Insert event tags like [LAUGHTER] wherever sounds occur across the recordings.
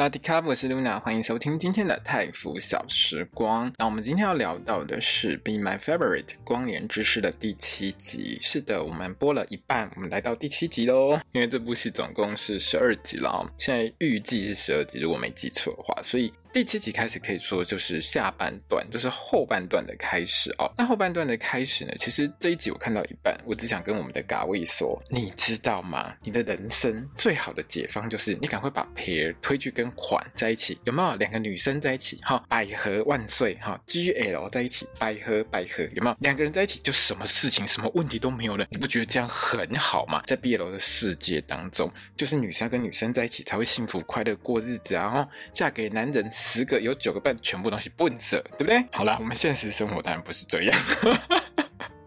大家好，我是 Luna，欢迎收听今天的泰服小时光。那我们今天要聊到的是《Be My Favorite》光年之诗的第七集。是的，我们播了一半，我们来到第七集喽。因为这部戏总共是十二集了，现在预计是十二集，如果没记错的话，所以。第七集开始可以说就是下半段，就是后半段的开始哦。那后半段的开始呢，其实这一集我看到一半，我只想跟我们的嘎位说，你知道吗？你的人生最好的解方就是你赶快把 pair 推去跟款在一起，有没有？两个女生在一起，哈，百合万岁，哈，GL 在一起，百合百合，有没有？两个人在一起就什么事情、什么问题都没有了，你不觉得这样很好吗？在 BL 的世界当中，就是女生跟女生在一起才会幸福快乐过日子啊，然后嫁给男人。十个有九个半，全部东西笨色，对不对？好了，我们现实生活当然不是这样。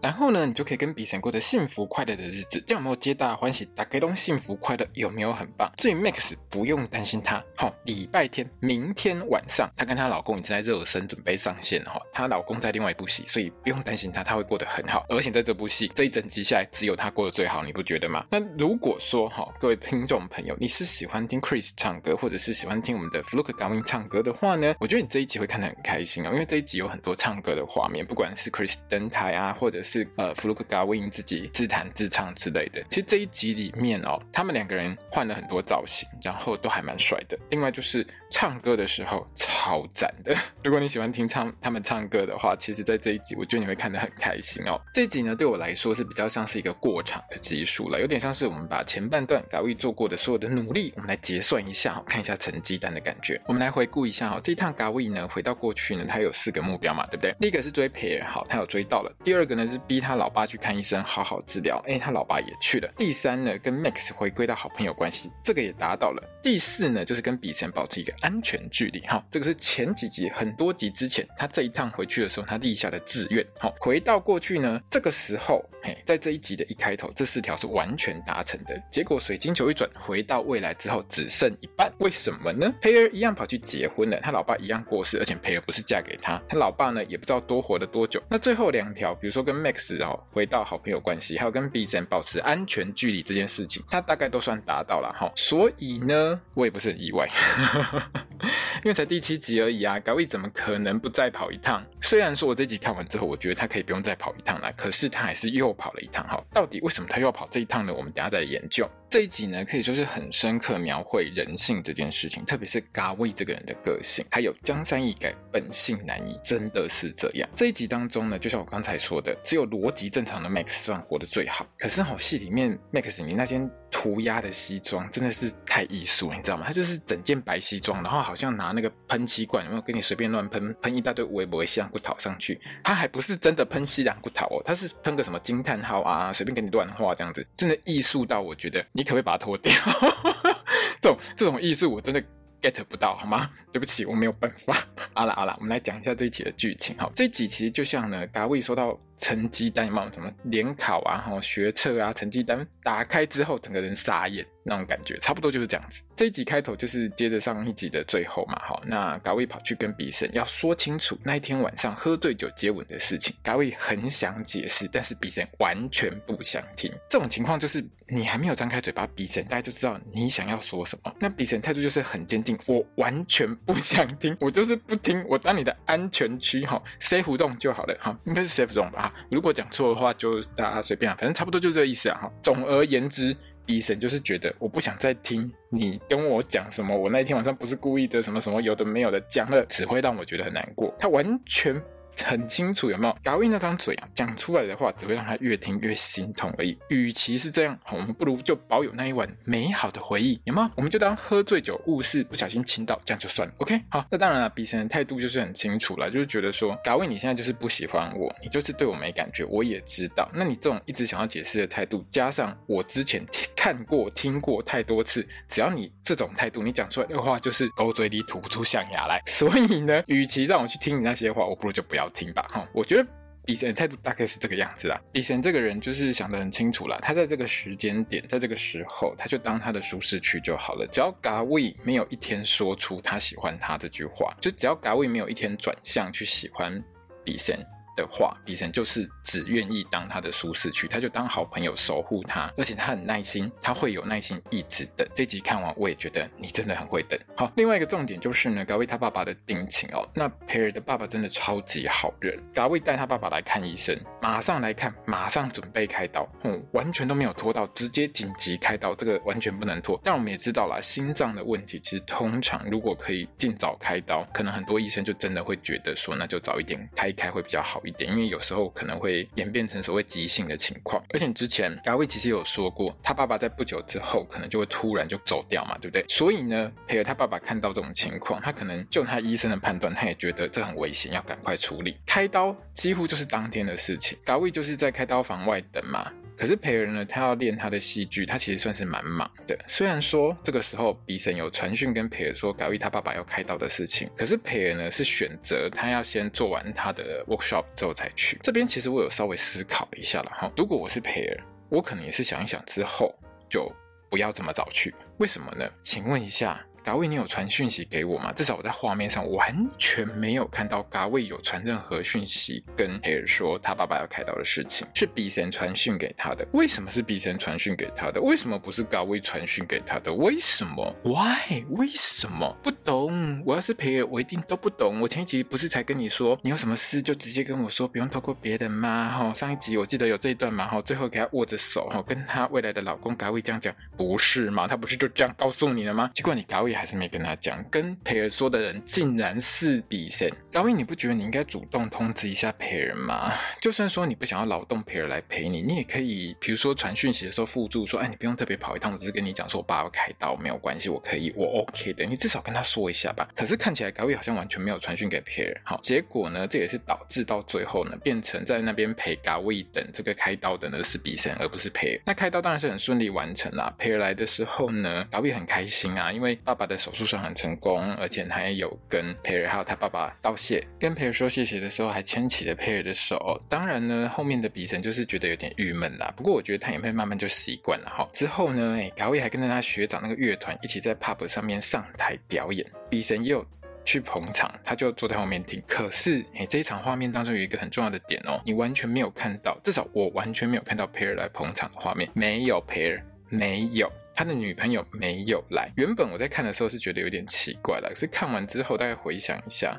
然后呢，你就可以跟比神过得幸福快乐的日子，这样有没有皆大欢喜？大家都幸福快乐，有没有很棒？至于 Max，不用担心他。好、哦，礼拜天，明天晚上，她跟她老公已经在热身，准备上线了哈。她老公在另外一部戏，所以不用担心她，她会过得很好。而且在这部戏这一整集下来，只有她过得最好，你不觉得吗？那如果说哈，各位听众朋友，你是喜欢听 Chris 唱歌，或者是喜欢听我们的 Fluke Gawin 唱歌的话呢，我觉得你这一集会看得很开心哦，因为这一集有很多唱歌的画面，不管是 Chris 登台啊，或者是是呃弗鲁克达威。因自己自弹自唱之类的。其实这一集里面哦，他们两个人换了很多造型，然后都还蛮帅的。另外就是唱歌的时候超赞的。[LAUGHS] 如果你喜欢听唱他们唱歌的话，其实，在这一集我觉得你会看得很开心哦。这一集呢，对我来说是比较像是一个过场的集数了，有点像是我们把前半段嘎位做过的所有的努力，我们来结算一下，看一下成绩单的感觉。我们来回顾一下哈，这一趟嘎位呢，回到过去呢，他有四个目标嘛，对不对？第一个是追培儿，好，他有追到了。第二个呢是逼他老爸去。看医生，好好治疗。哎，他老爸也去了。第三呢，跟 Max 回归到好朋友关系，这个也达到了。第四呢，就是跟比森保持一个安全距离。哈，这个是前几集很多集之前，他这一趟回去的时候，他立下的志愿。好，回到过去呢，这个时候，嘿，在这一集的一开头，这四条是完全达成的。结果水晶球一转，回到未来之后，只剩一半。为什么呢？培儿一样跑去结婚了，他老爸一样过世，而且培儿不是嫁给他，他老爸呢也不知道多活了多久。那最后两条，比如说跟 Max 哦回到。好朋友关系，还有跟 B 站保持安全距离这件事情，他大概都算达到了哈。所以呢，我也不是很意外，[LAUGHS] [LAUGHS] 因为才第七集而已啊。高一怎么可能不再跑一趟？虽然说我这集看完之后，我觉得他可以不用再跑一趟了，可是他还是又跑了一趟哈。到底为什么他又要跑这一趟呢？我们等下再研究。这一集呢，可以说是很深刻描绘人性这件事情，特别是嘎位这个人的个性，还有江山易改，本性难移，真的是这样。这一集当中呢，就像我刚才说的，只有逻辑正常的 Max 算活得最好。可是好戏里面，Max 你那件涂鸦的西装真的是太艺术了，你知道吗？他就是整件白西装，然后好像拿那个喷漆罐，有没有跟你随便乱喷，喷一大堆微博的西洋骨头上去。他还不是真的喷西洋骨头哦，他是喷个什么惊叹号啊，随便给你乱画这样子，真的艺术到我觉得你。可不可以把它脱掉？[LAUGHS] 这种这种意思我真的 get 不到，好吗？对不起，我没有办法。[LAUGHS] 好了好了，我们来讲一下这一集的剧情。好，这一集其实就像呢，嘎位说到。成绩单嘛，什么联考啊，哈，学测啊，成绩单打开之后，整个人傻眼那种感觉，差不多就是这样子。这一集开头就是接着上一集的最后嘛，哈，那嘎位跑去跟比森要说清楚那一天晚上喝醉酒接吻的事情。嘎位很想解释，但是比森完全不想听。这种情况就是你还没有张开嘴巴，比森大家就知道你想要说什么。那比森态度就是很坚定，我完全不想听，我就是不听，我当你的安全区，哈，safe zone 就好了，哈，应该是 safe zone 吧。如果讲错的话，就大家随便啊，反正差不多就这个意思啊。总而言之，医生就是觉得我不想再听你跟我讲什么，我那天晚上不是故意的，什么什么有的没有的讲了，只会让我觉得很难过。他完全。很清楚有没有？嘎位那张嘴啊，讲出来的话只会让他越听越心痛而已。与其是这样，我们不如就保有那一晚美好的回忆，有吗？我们就当喝醉酒误事不小心亲到，这样就算了。OK，好。那当然了，比森的态度就是很清楚了，就是觉得说，嘎位你现在就是不喜欢我，你就是对我没感觉，我也知道。那你这种一直想要解释的态度，加上我之前看过听过太多次，只要你这种态度，你讲出来的话就是狗嘴里吐不出象牙来。[LAUGHS] 所以呢，与其让我去听你那些话，我不如就不要听吧。哈，我觉得。比森的态度大概是这个样子啦。比森这个人就是想得很清楚啦，他在这个时间点，在这个时候，他就当他的舒适区就好了。只要嘎位没有一天说出他喜欢他这句话，就只要嘎位没有一天转向去喜欢比森。的话，比森就是只愿意当他的舒适区，他就当好朋友守护他，而且他很耐心，他会有耐心一直等。这集看完，我也觉得你真的很会等。好，另外一个重点就是呢，嘎威他爸爸的病情哦，那培尔的爸爸真的超级好人，嘎威带他爸爸来看医生，马上来看，马上准备开刀，嗯，完全都没有拖到，直接紧急开刀，这个完全不能拖。但我们也知道啦，心脏的问题其实通常如果可以尽早开刀，可能很多医生就真的会觉得说，那就早一点开一开会比较好。一点，因为有时候可能会演变成所谓急性的情况，而且之前大卫其实有说过，他爸爸在不久之后可能就会突然就走掉嘛，对不对？所以呢，培尔他爸爸看到这种情况，他可能就他医生的判断，他也觉得这很危险，要赶快处理。开刀几乎就是当天的事情，达威就是在开刀房外等嘛。可是培尔呢，他要练他的戏剧，他其实算是蛮忙的。虽然说这个时候比森有传讯跟培尔说，嘎威他爸爸要开刀的事情，可是培尔呢是选择他要先做完他的 workshop 之后才去。这边其实我有稍微思考了一下了哈，如果我是培尔，我可能也是想一想之后就不要这么早去。为什么呢？请问一下。嘎卫，你有传讯息给我吗？至少我在画面上完全没有看到嘎卫有传任何讯息跟培尔说他爸爸要开刀的事情，是比神传讯给他的。为什么是比神传讯给他的？为什么不是嘎卫传讯给他的？为什么？Why？为什么？不懂。我要是培尔，我一定都不懂。我前一集不是才跟你说，你有什么事就直接跟我说，不用透过别人吗？哈，上一集我记得有这一段嘛，哈，最后给他握着手，哈，跟他未来的老公嘎卫这样讲，不是吗？他不是就这样告诉你了吗？结果你嘎卫。还是没跟他讲，跟培尔说的人竟然是比森。嘎威，你不觉得你应该主动通知一下培尔吗？就算说你不想要劳动培尔来陪你，你也可以，比如说传讯息的时候附注说，哎，你不用特别跑一趟，我只是跟你讲说我爸要开刀，没有关系，我可以，我 OK 的。你至少跟他说一下吧。可是看起来高威好像完全没有传讯给培尔。好，结果呢，这也是导致到最后呢，变成在那边陪嘎威等这个开刀的呢是比森，而不是培尔。那开刀当然是很顺利完成啦。培尔来的时候呢，嘎威很开心啊，因为爸爸。他的手术算很成功，而且他也有跟培尔还有他爸爸道谢，跟培尔说谢谢的时候还牵起了培尔的手。当然呢，后面的比森就是觉得有点郁闷啦。不过我觉得他也会慢慢就习惯了哈。之后呢，哎，嘎威还跟着他学长那个乐团一起在 pub 上面上台表演，比森也有去捧场，他就坐在后面听。可是哎，这一场画面当中有一个很重要的点哦，你完全没有看到，至少我完全没有看到培尔来捧场的画面，没有培尔，没有。他的女朋友没有来。原本我在看的时候是觉得有点奇怪了，可是看完之后大概回想一下，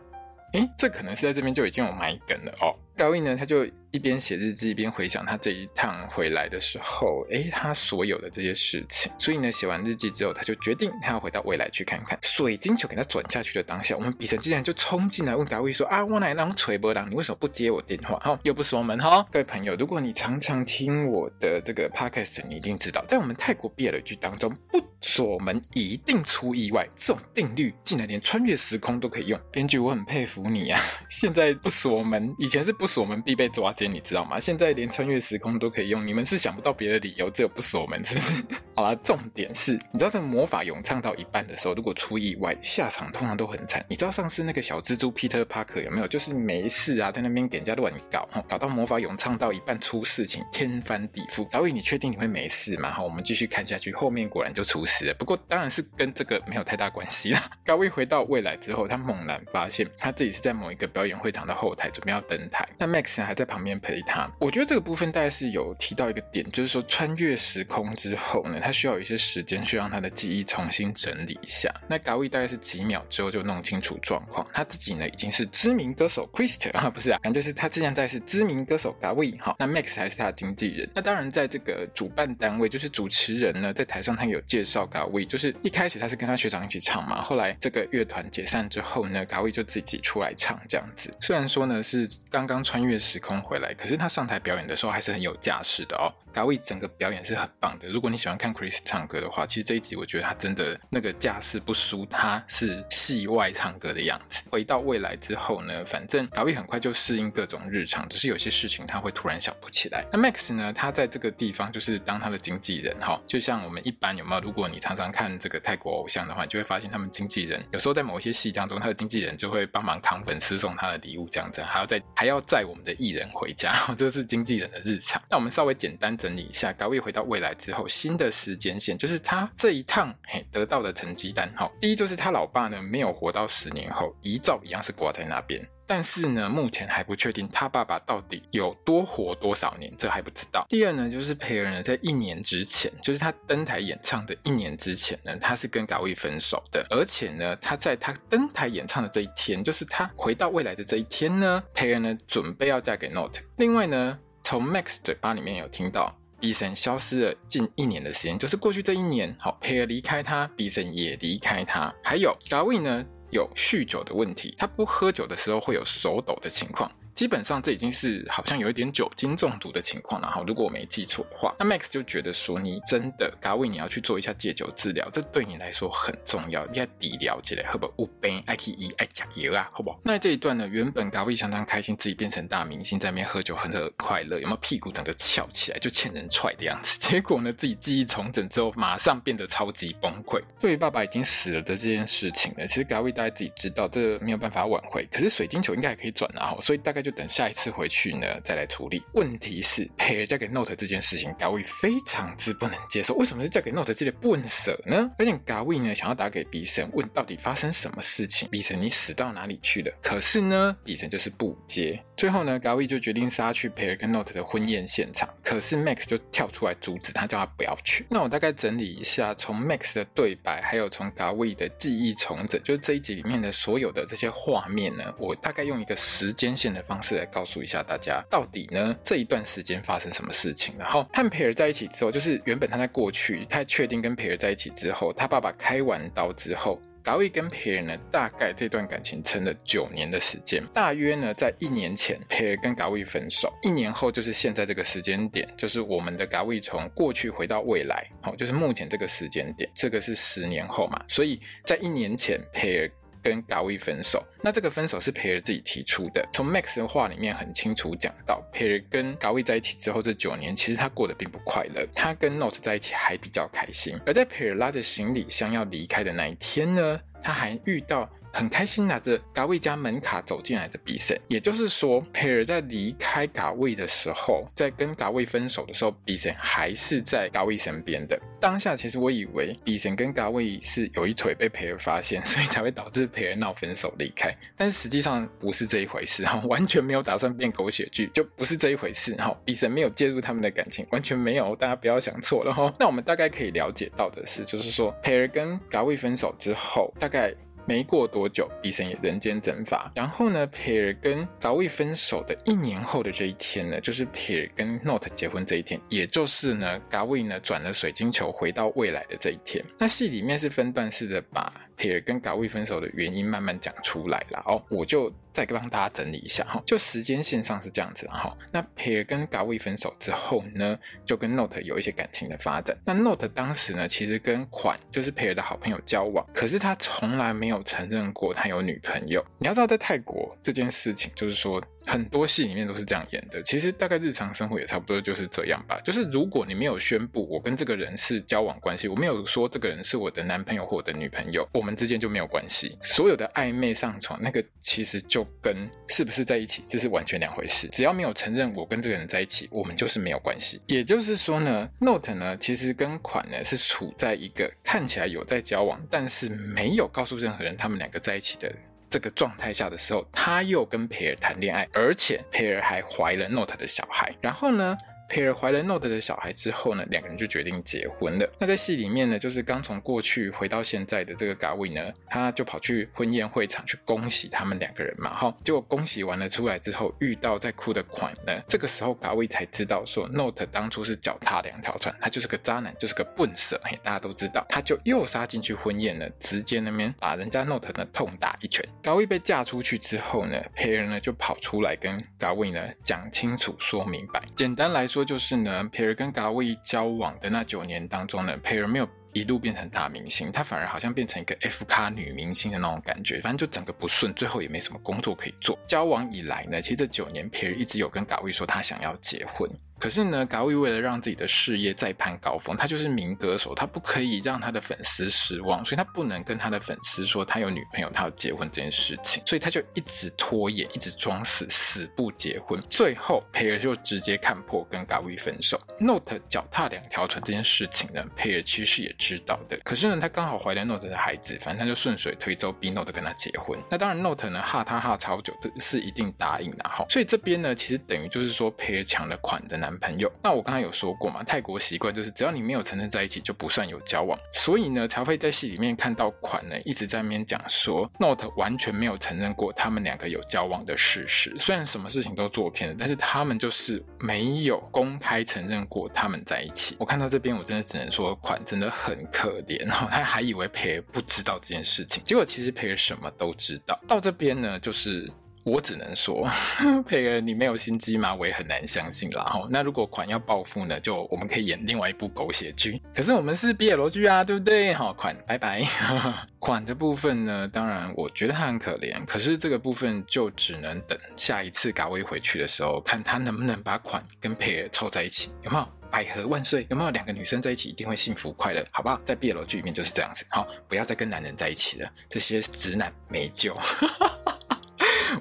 诶，这可能是在这边就已经有埋梗了哦。高毅呢，他就一边写日记一边回想他这一趟回来的时候，诶，他所有的这些事情。所以呢，写完日记之后，他就决定他要回到未来去看看。水晶球给他转下去的当下，我们比森竟然就冲进来问高毅说：“啊，我来让锤波浪，你为什么不接我电话？哈，又不锁门哈。”各位朋友，如果你常常听我的这个 podcast，你一定知道，在我们泰国 BL 剧当中，不锁门一定出意外，这种定律竟然连穿越时空都可以用。编剧，我很佩服你啊！现在不锁门，以前是不。不锁门必被抓奸，你知道吗？现在连穿越时空都可以用，你们是想不到别的理由，只有不锁门，是不是？[LAUGHS] 好啦，重点是，你知道这个魔法咏唱到一半的时候，如果出意外，下场通常都很惨。你知道上次那个小蜘蛛 Peter Parker 有没有？就是没事啊，在那边给人家乱搞，搞到魔法咏唱到一半出事情，天翻地覆。导演，你确定你会没事吗？好，我们继续看下去，后面果然就出事了。不过当然是跟这个没有太大关系啦。[LAUGHS] 高威回到未来之后，他猛然发现他自己是在某一个表演会场的后台，准备要登台。那 Max 还在旁边陪他。我觉得这个部分大概是有提到一个点，就是说穿越时空之后呢，他需要有一些时间去让他的记忆重新整理一下。那 g a w i 大概是几秒之后就弄清楚状况。他自己呢已经是知名歌手 Crystal 啊，不是啊，反正就是他之前在是知名歌手 g a w i。哈，那 Max 还是他的经纪人。那当然，在这个主办单位，就是主持人呢，在台上他有介绍 g a w i，就是一开始他是跟他学长一起唱嘛，后来这个乐团解散之后呢，g a w i 就自己出来唱这样子。虽然说呢是刚刚穿越。时空回来，可是他上台表演的时候还是很有架势的哦。大卫整个表演是很棒的。如果你喜欢看 Chris 唱歌的话，其实这一集我觉得他真的那个架势不输他是戏外唱歌的样子。回到未来之后呢，反正大卫很快就适应各种日常，只是有些事情他会突然想不起来。那 Max 呢，他在这个地方就是当他的经纪人哈，就像我们一般有没有？如果你常常看这个泰国偶像的话，你就会发现他们经纪人有时候在某一些戏当中，他的经纪人就会帮忙扛粉丝送他的礼物这样子，还要再还要载我们的艺人回家，[LAUGHS] 这是经纪人的日常。那我们稍微简单整理一下高伟回到未来之后，新的时间线就是他这一趟嘿得到的成绩单哈。第一就是他老爸呢没有活到十年后，遗照一样是挂在那边。但是呢，目前还不确定他爸爸到底有多活多少年，这还不知道。第二呢，就是培尔呢，在一年之前，就是他登台演唱的一年之前呢，他是跟高伟分手的，而且呢，他在他登台演唱的这一天，就是他回到未来的这一天呢，培尔呢准备要嫁给 Note。另外呢，从 Max 嘴巴里面有听到，Bson 消失了近一年的时间，就是过去这一年，好，培尔离开他，Bson 也离开他，还有 Darwin 呢。有酗酒的问题，他不喝酒的时候会有手抖的情况。基本上这已经是好像有一点酒精中毒的情况了哈，如果我没记错的话，那 Max 就觉得说，你真的 g a w i 你要去做一下戒酒治疗，这对你来说很重要，你要底了起来，好不好？有病爱去医爱加油啊，好不好？那这一段呢，原本 g a w i 相当开心，自己变成大明星，在那边喝酒很快乐，有没有屁股整个翘起来，就欠人踹的样子？[LAUGHS] 结果呢，自己记忆重整之后，马上变得超级崩溃。对于爸爸已经死了的这件事情呢，其实 g a w i 大概自己知道，这没有办法挽回。可是水晶球应该还可以转啊，所以大概就等下一次回去呢，再来处理。问题是，培尔嫁给 Note 这件事情 gawi 非常之不能接受。为什么是嫁给 Note 这个笨舍呢？而且 gawi 呢，想要打给 B 神问到底发生什么事情 B 神你死到哪里去了？可是呢，B 神就是不接。最后呢，Gawi 就决定杀去培尔跟 Note 的婚宴现场。可是 Max 就跳出来阻止他，叫他不要去。那我大概整理一下，从 Max 的对白，还有从 Gawi 的记忆重整，就是这一集里面的所有的这些画面呢，我大概用一个时间线的方式来告诉一下。大家到底呢，这一段时间发生什么事情？然后和培尔在一起之后，就是原本他在过去，他确定跟培尔在一起之后，他爸爸开完刀之后，Gawii 跟佩尔呢，大概这段感情撑了九年的时间。大约呢，在一年前，佩尔跟 gawi 分手，一年后就是现在这个时间点，就是我们的 gawi 从过去回到未来，好，就是目前这个时间点，这个是十年后嘛，所以在一年前，佩尔。跟高伟分手，那这个分手是培尔自己提出的。从 Max 的话里面很清楚讲到，培尔跟高伟在一起之后这九年，其实他过得并不快乐。他跟 Note 在一起还比较开心。而在培尔拉着行李箱要离开的那一天呢，他还遇到。很开心拿着大卫家门卡走进来的 Bson，也就是说，佩尔在离开大卫的时候，在跟大卫分手的时候，Bson 还是在大卫身边的。当下其实我以为 Bson 跟大卫是有一腿被佩尔发现，所以才会导致佩尔闹分手离开。但是实际上不是这一回事哈，[LAUGHS] 完全没有打算变狗血剧，就不是这一回事哈。Bson 没有介入他们的感情，完全没有，大家不要想错了哈。那我们大概可以了解到的是，就是说佩尔跟大卫分手之后，大概。没过多久医生也人间蒸发。然后呢，皮尔跟达维分手的一年后的这一天呢，就是皮尔跟 Not 结婚这一天，也就是呢达维呢转了水晶球回到未来的这一天。那戏里面是分段式的把培尔跟嘎卫分手的原因慢慢讲出来了哦，我就。再帮大家整理一下哈，就时间线上是这样子哈。那培尔跟嘎卫分手之后呢，就跟 Note 有一些感情的发展。那 Note 当时呢，其实跟款就是培尔的好朋友交往，可是他从来没有承认过他有女朋友。你要知道，在泰国这件事情，就是说。很多戏里面都是这样演的，其实大概日常生活也差不多就是这样吧。就是如果你没有宣布我跟这个人是交往关系，我没有说这个人是我的男朋友或我的女朋友，我我们之间就没有关系。所有的暧昧上床，那个其实就跟是不是在一起，这是完全两回事。只要没有承认我跟这个人在一起，我们就是没有关系。也就是说呢，Note 呢其实跟款呢是处在一个看起来有在交往，但是没有告诉任何人他们两个在一起的。这个状态下的时候，他又跟培尔谈恋爱，而且培尔还怀了 Note 的小孩。然后呢，佩尔怀了 Note 的小孩之后呢，两个人就决定结婚了。那在戏里面呢，就是刚从过去回到现在的这个 Gawii 呢，他就跑去婚宴会场去恭喜他们两个人嘛。哈，结果恭喜完了出来之后，遇到在哭的款呢。这个时候 Gawii 才知道说，Note 当初是脚踏两条船，他就是个渣男，就是个笨蛇。嘿，大家都知道，他就又杀进去婚宴了，直接那边把人家 Note 呢痛打一拳。Gawii 被嫁出去之后呢，佩尔呢就跑出来跟 Gawii 呢讲清楚说明白。简单来说。说就是呢，皮尔跟嘎威交往的那九年当中呢，皮尔没有。一路变成大明星，他反而好像变成一个 F 咖女明星的那种感觉，反正就整个不顺，最后也没什么工作可以做。交往以来呢，其实这九年，皮尔一直有跟嘎威说他想要结婚。可是呢，嘎威为了让自己的事业再攀高峰，他就是名歌手，他不可以让他的粉丝失望，所以他不能跟他的粉丝说他有女朋友，他要结婚这件事情，所以他就一直拖延，一直装死，死不结婚。最后，培尔就直接看破，跟嘎威分手。Note 脚踏两条船这件事情呢，培尔其实也知道的。可是呢，他刚好怀了 Note 的孩子，反正他就顺水推舟逼 Note 跟他结婚。那当然，Note 呢，哈他哈超久，是一定答应的哈。所以这边呢，其实等于就是说，培尔抢了款的男朋友。那我。刚才有说过嘛，泰国习惯就是只要你没有承认在一起，就不算有交往。所以呢，才会在戏里面看到款呢一直在那边讲说，Note 完全没有承认过他们两个有交往的事实。虽然什么事情都做偏了，但是他们就是没有公开承认过他们在一起。我看到这边，我真的只能说款真的很可怜哦，他 [LAUGHS] 还以为培不知道这件事情，结果其实培什么都知道。到这边呢，就是。我只能说，[LAUGHS] 佩儿，你没有心机吗？我也很难相信啦。哈，那如果款要报复呢，就我们可以演另外一部狗血剧。可是我们是 BL 剧啊，对不对？好，款，拜拜。[LAUGHS] 款的部分呢，当然我觉得他很可怜。可是这个部分就只能等下一次嘎威回去的时候，看他能不能把款跟佩儿凑在一起，有没有？百合万岁，有没有？两个女生在一起一定会幸福快乐，好不好？在 BL 剧里面就是这样子。好，不要再跟男人在一起了，这些直男没救。[LAUGHS]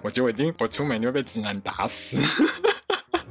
我觉得我一定，我出门就被直男打死。[LAUGHS]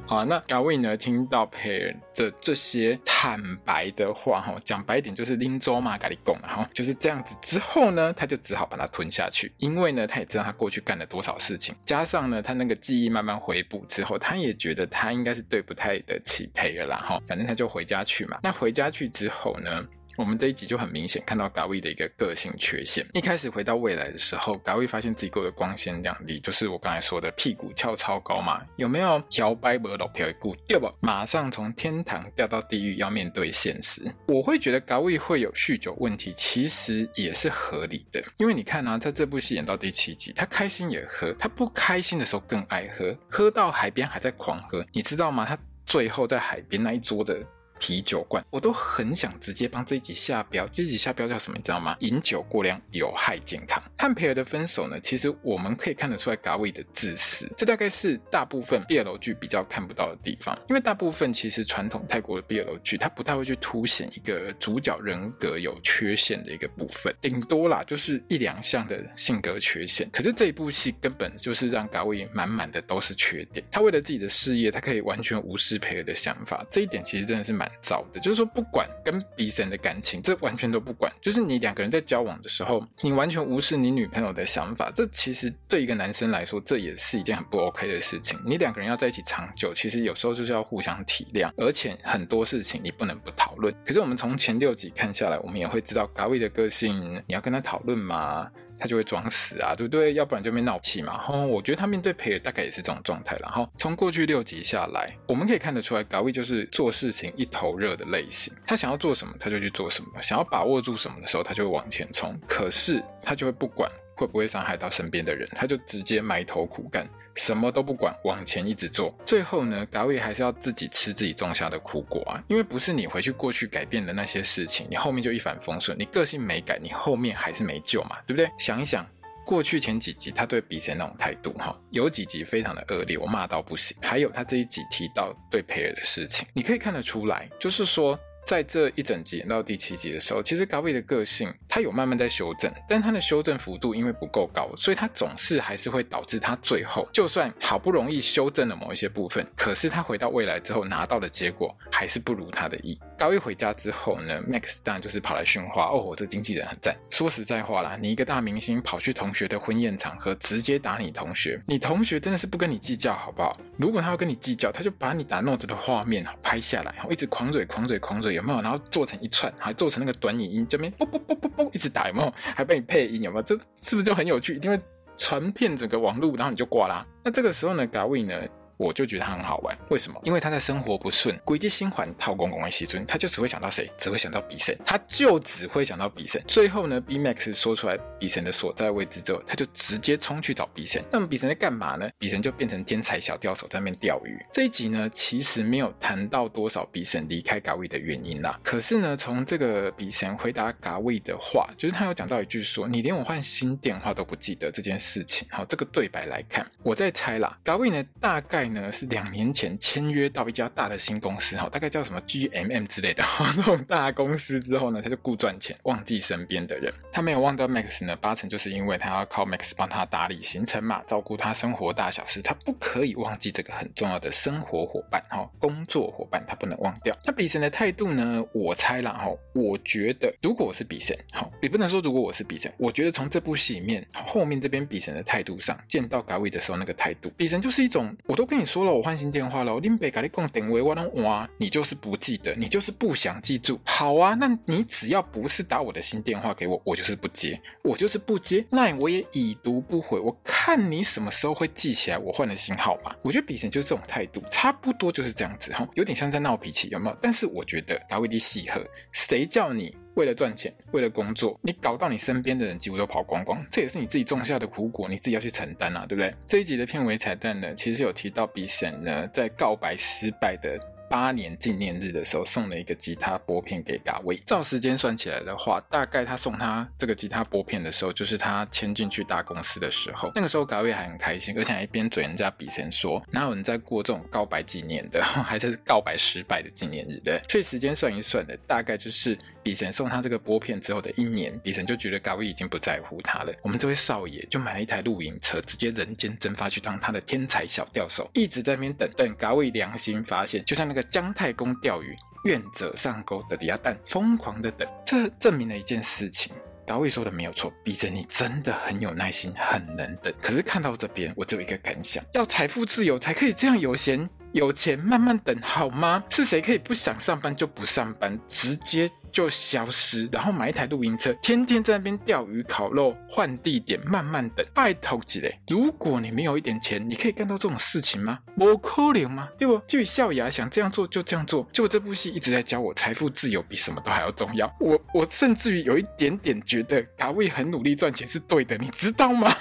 好，那嘎威呢？听到培尔的这些坦白的话，哈，讲白一点就是拎走嘛，咖喱贡，哈，就是这样子。之后呢，他就只好把它吞下去，因为呢，他也知道他过去干了多少事情，加上呢，他那个记忆慢慢回补之后，他也觉得他应该是对不太得起培尔啦，哈，反正他就回家去嘛。那回家去之后呢？我们这一集就很明显看到嘎威的一个个性缺陷。一开始回到未来的时候，嘎威发现自己过得光鲜亮丽，就是我刚才说的屁股翘超高嘛，有没有？摇摆无路飘一股，对不？马上从天堂掉到地狱，要面对现实。我会觉得嘎威会有酗酒问题，其实也是合理的，因为你看啊，在这部戏演到第七集，他开心也喝，他不开心的时候更爱喝，喝到海边还在狂喝，你知道吗？他最后在海边那一桌的。啤酒罐，我都很想直接帮这一集下标。这一集下标叫什么？你知道吗？饮酒过量有害健康。和培儿的分手呢，其实我们可以看得出来嘎威的自私。这大概是大部分 BL 剧比较看不到的地方，因为大部分其实传统泰国的 BL 剧，它不太会去凸显一个主角人格有缺陷的一个部分，顶多啦就是一两项的性格缺陷。可是这一部戏根本就是让嘎威满满的都是缺点。他为了自己的事业，他可以完全无视培儿的想法，这一点其实真的是蛮。蛮糟的，就是说不管跟彼此人的感情，这完全都不管。就是你两个人在交往的时候，你完全无视你女朋友的想法，这其实对一个男生来说，这也是一件很不 OK 的事情。你两个人要在一起长久，其实有时候就是要互相体谅，而且很多事情你不能不讨论。可是我们从前六集看下来，我们也会知道 Gavi 的个性，你要跟他讨论吗？他就会装死啊，对不对？要不然就没闹气嘛。哼，我觉得他面对培尔大概也是这种状态。然后从过去六集下来，我们可以看得出来，高威就是做事情一头热的类型。他想要做什么，他就去做什么；想要把握住什么的时候，他就会往前冲。可是他就会不管会不会伤害到身边的人，他就直接埋头苦干。什么都不管，往前一直做，最后呢，嘎威还是要自己吃自己种下的苦果啊！因为不是你回去过去改变的那些事情，你后面就一帆风顺。你个性没改，你后面还是没救嘛，对不对？想一想，过去前几集他对比谁那种态度哈，有几集非常的恶劣，我骂到不行。还有他这一集提到对培尔的事情，你可以看得出来，就是说。在这一整集演到第七集的时候，其实嘎威的个性他有慢慢在修正，但他的修正幅度因为不够高，所以他总是还是会导致他最后就算好不容易修正了某一些部分，可是他回到未来之后拿到的结果还是不如他的意。嘎威回家之后呢，Max 当然就是跑来训话，哦，我这经纪人很赞。说实在话啦，你一个大明星跑去同学的婚宴场合直接打你同学，你同学真的是不跟你计较好不好？如果他要跟你计较，他就把你打 note 的画面拍下来，一直狂嘴狂嘴狂嘴。有没有？然后做成一串，还做成那个短影音，这边啵啵啵啵啵一直打，有没有？还帮你配音，有没有？这是不是就很有趣？一定会传遍整个网络，然后你就挂啦。那这个时候呢，，Gawin 呢我就觉得他很好玩。为什么？因为他在生活不顺、轨迹心环套公共的西尊，他就只会想到谁？只会想到比神，他就只会想到比神。最后呢，B Max 说出来比神的所在位置之后，他就直接冲去找比神。那么比神在干嘛呢？比神就变成天才小钓手在那边钓鱼。这一集呢，其实没有谈到多少比神离开嘎位的原因啦。可是呢，从这个比神回答嘎位的话，就是他有讲到一句说：“你连我换新电话都不记得这件事情。”好，这个对白来看，我在猜啦，嘎位呢大概呢是两年前签约到一家大的新公司，哈，大概叫什么 GMM 之类的 [LAUGHS] 这种大公司之后呢，他就顾赚钱，忘记身边的人。他没有忘掉 Max 呢，八成就是因为他要靠 Max 帮他打理行程嘛，照顾他生活大小事，他不可以忘记这个很重要的生活伙伴，哈，工作伙伴他不能忘掉。那比神的态度呢？我猜啦，哈，我觉得如果我是比神，好，也不能说如果我是比神，我觉得从这部戏里面后面这边比神的态度上，见到嘎位的时候那个态度，比神就是一种，我都跟你说了，我换新电话了，我林北咖喱贡点位我能哇，你就是不记得，你就是不想记住，好啊，那你只要不是打我的新电话给我，我就是不接，我就是不接那我也已读不回，我看你什么时候会记起来我换了新号码。我觉得比神就是这种态度，差不多就是这样子哈，有点像在闹脾气，有没有？但是我觉得嘎位的细贺，谁叫你为了赚钱，为了工作，你搞到你身边的人几乎都跑光光，这也是你自己种下的苦果，你自己要去承担啊，对不对？这一集的片尾彩蛋呢，其实有提到比神呢在告白失败的。八年纪念日的时候，送了一个吉他拨片给嘎威。照时间算起来的话，大概他送他这个吉他拨片的时候，就是他签进去大公司的时候。那个时候，嘎位还很开心，而且还一边嘴人家比神说，哪有人在过这种告白纪念的，[LAUGHS] 还是告白失败的纪念日？对，所以时间算一算的，大概就是。比神送他这个拨片之后的一年，比神就觉得嘎位已经不在乎他了。我们这位少爷就买了一台露营车，直接人间蒸发去当他的天才小钓手，一直在那边等等。嘎位良心发现，就像那个姜太公钓鱼，愿者上钩的鸭蛋，疯狂的等。这证明了一件事情，嘎位说的没有错，比神你真的很有耐心，很能等。可是看到这边，我就有一个感想：要财富自由才可以这样有闲有钱慢慢等，好吗？是谁可以不想上班就不上班，直接？就消失，然后买一台露营车，天天在那边钓鱼、烤肉，换地点，慢慢等。拜托几嘞？如果你没有一点钱，你可以干到这种事情吗？不可能吗？对不？就以笑牙想这样做就这样做。结果这部戏一直在教我，财富自由比什么都还要重要。我我甚至于有一点点觉得，卡位很努力赚钱是对的，你知道吗？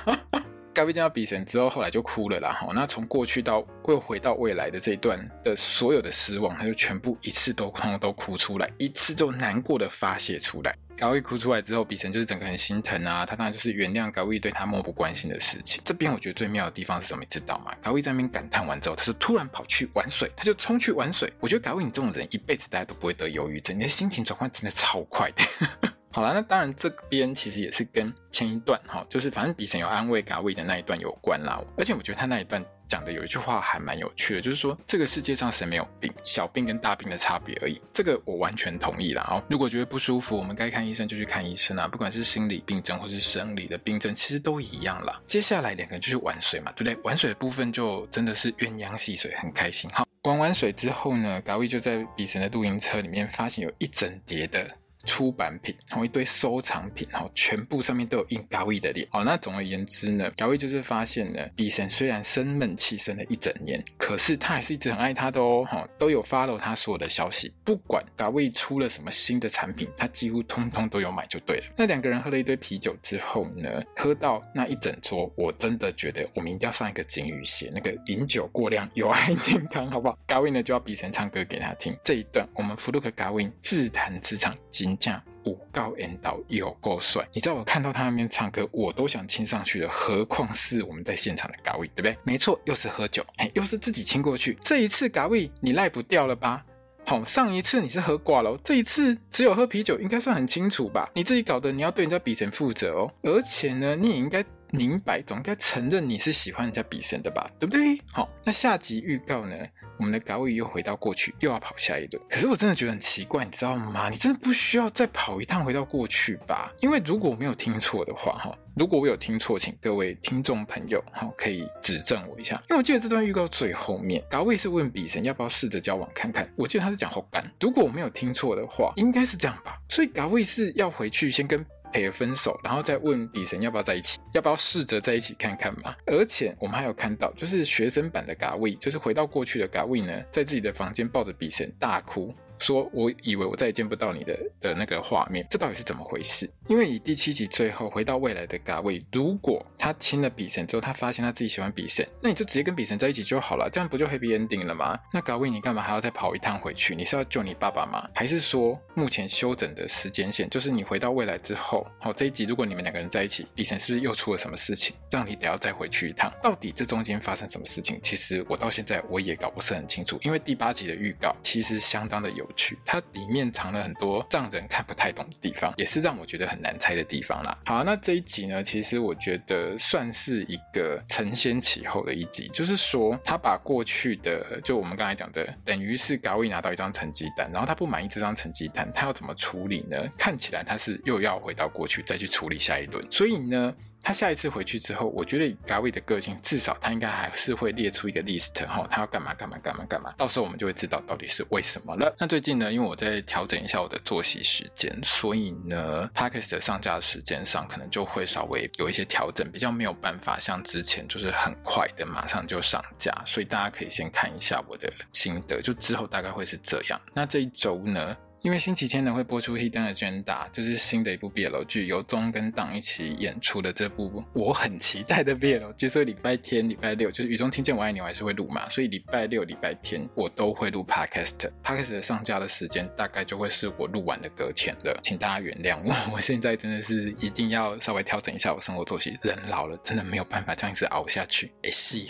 嘎位见到比神之后，后来就哭了啦。哈，那从过去到又回到未来的这一段的所有的失望，他就全部一次都通都哭出来，一次就难过的发泄出来。嘎位哭出来之后，比神就是整个很心疼啊。他当然就是原谅嘎位对他漠不关心的事情。这边我觉得最妙的地方是什么？你知道吗？嘎位在那边感叹完之后，他就突然跑去玩水，他就冲去玩水。我觉得嘎位你这种人一辈子大家都不会得忧郁症，你的心情转换真的超快的。好了，那当然这边其实也是跟前一段哈，就是反正比神有安慰嘎位的那一段有关啦。而且我觉得他那一段讲的有一句话还蛮有趣的，就是说这个世界上谁没有病，小病跟大病的差别而已。这个我完全同意啦。哦，如果觉得不舒服，我们该看医生就去看医生啊，不管是心理病症或是生理的病症，其实都一样啦。接下来两个人就去玩水嘛，对不对？玩水的部分就真的是鸳鸯戏水，很开心。好，玩完水之后呢，嘎位就在比神的露营车里面发现有一整叠的。出版品，然后一堆收藏品，然后全部上面都有印嘎位的脸。好，那总而言之呢，嘎位就是发现呢，比神虽然生闷气生了一整年，可是他还是一直很爱他的哦，哈，都有 follow 他所有的消息，不管嘎位出了什么新的产品，他几乎通通都有买就对了。那两个人喝了一堆啤酒之后呢，喝到那一整桌，我真的觉得我们一定要上一个警语写那个饮酒过量有害健康，好不好？嘎位呢就要比神唱歌给他听，这一段我们福禄克嘎位自弹自唱。金匠武高恩导有够帅，你知道我看到他那边唱歌，我都想亲上去的，何况是我们在现场的咖位，对不对？没错，又是喝酒，哎，又是自己亲过去。这一次咖位你赖不掉了吧？好，上一次你是喝挂了，这一次只有喝啤酒，应该算很清楚吧？你自己搞的，你要对人家比神负责哦。而且呢，你也应该明白，总该承认你是喜欢人家比神的吧？对不对？好，那下集预告呢？我们的高位又回到过去，又要跑下一轮。可是我真的觉得很奇怪，你知道吗？你真的不需要再跑一趟回到过去吧？因为如果我没有听错的话，哈，如果我有听错，请各位听众朋友哈可以指正我一下。因为我记得这段预告最后面，高位是问比神要不要试着交往看看。我记得他是讲后干。如果我没有听错的话，应该是这样吧？所以高位是要回去先跟。赔了分手，然后再问比神要不要在一起，要不要试着在一起看看嘛？而且我们还有看到，就是学生版的嘎位，就是回到过去的嘎位呢，在自己的房间抱着比神大哭。说我以为我再也见不到你的的那个画面，这到底是怎么回事？因为以第七集最后回到未来的嘎位，如果他亲了比神之后，他发现他自己喜欢比神，那你就直接跟比神在一起就好了，这样不就 happy ending 了吗？那嘎位你干嘛还要再跑一趟回去？你是要救你爸爸吗？还是说目前休整的时间线就是你回到未来之后，好，这一集如果你们两个人在一起，比神是不是又出了什么事情，这样你得要再回去一趟？到底这中间发生什么事情？其实我到现在我也搞不是很清楚，因为第八集的预告其实相当的有趣，它里面。藏了很多让人看不太懂的地方，也是让我觉得很难猜的地方啦。好，那这一集呢，其实我觉得算是一个承先启后的一集，就是说他把过去的，就我们刚才讲的，等于是高位拿到一张成绩单，然后他不满意这张成绩单，他要怎么处理呢？看起来他是又要回到过去再去处理下一轮，所以呢。他下一次回去之后，我觉得以 Gary 的个性，至少他应该还是会列出一个 list 哈，他要干嘛干嘛干嘛干嘛。到时候我们就会知道到底是为什么了。那最近呢，因为我在调整一下我的作息时间，所以呢，Podcast 的上架的时间上可能就会稍微有一些调整，比较没有办法像之前就是很快的马上就上架。所以大家可以先看一下我的心得，就之后大概会是这样。那这一周呢？因为星期天呢会播出《Hidden Agenda》，就是新的一部 BL 剧，由中跟党一起演出的这部我很期待的 BL 剧。所以礼拜天、礼拜六就是雨中听见我爱你，我还是会录嘛。所以礼拜六、礼拜天我都会录 Podcast。Podcast 的上架的时间大概就会是我录完的隔天了，请大家原谅我。我现在真的是一定要稍微调整一下我生活作息，人老了真的没有办法这样一直熬下去。哎，是。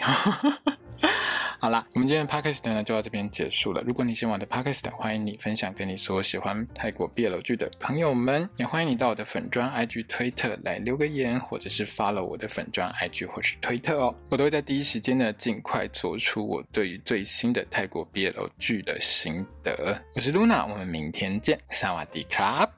[LAUGHS] 好啦，我们今天的 podcast 呢就到这边结束了。如果你喜欢我的 podcast，欢迎你分享给你所喜欢泰国 BL 剧的朋友们，也欢迎你到我的粉砖 IG 推特来留个言，或者是发了我的粉砖 IG 或是推特哦，我都会在第一时间呢尽快做出我对于最新的泰国 BL 剧的心得。我是 Luna，我们明天见，萨瓦迪卡。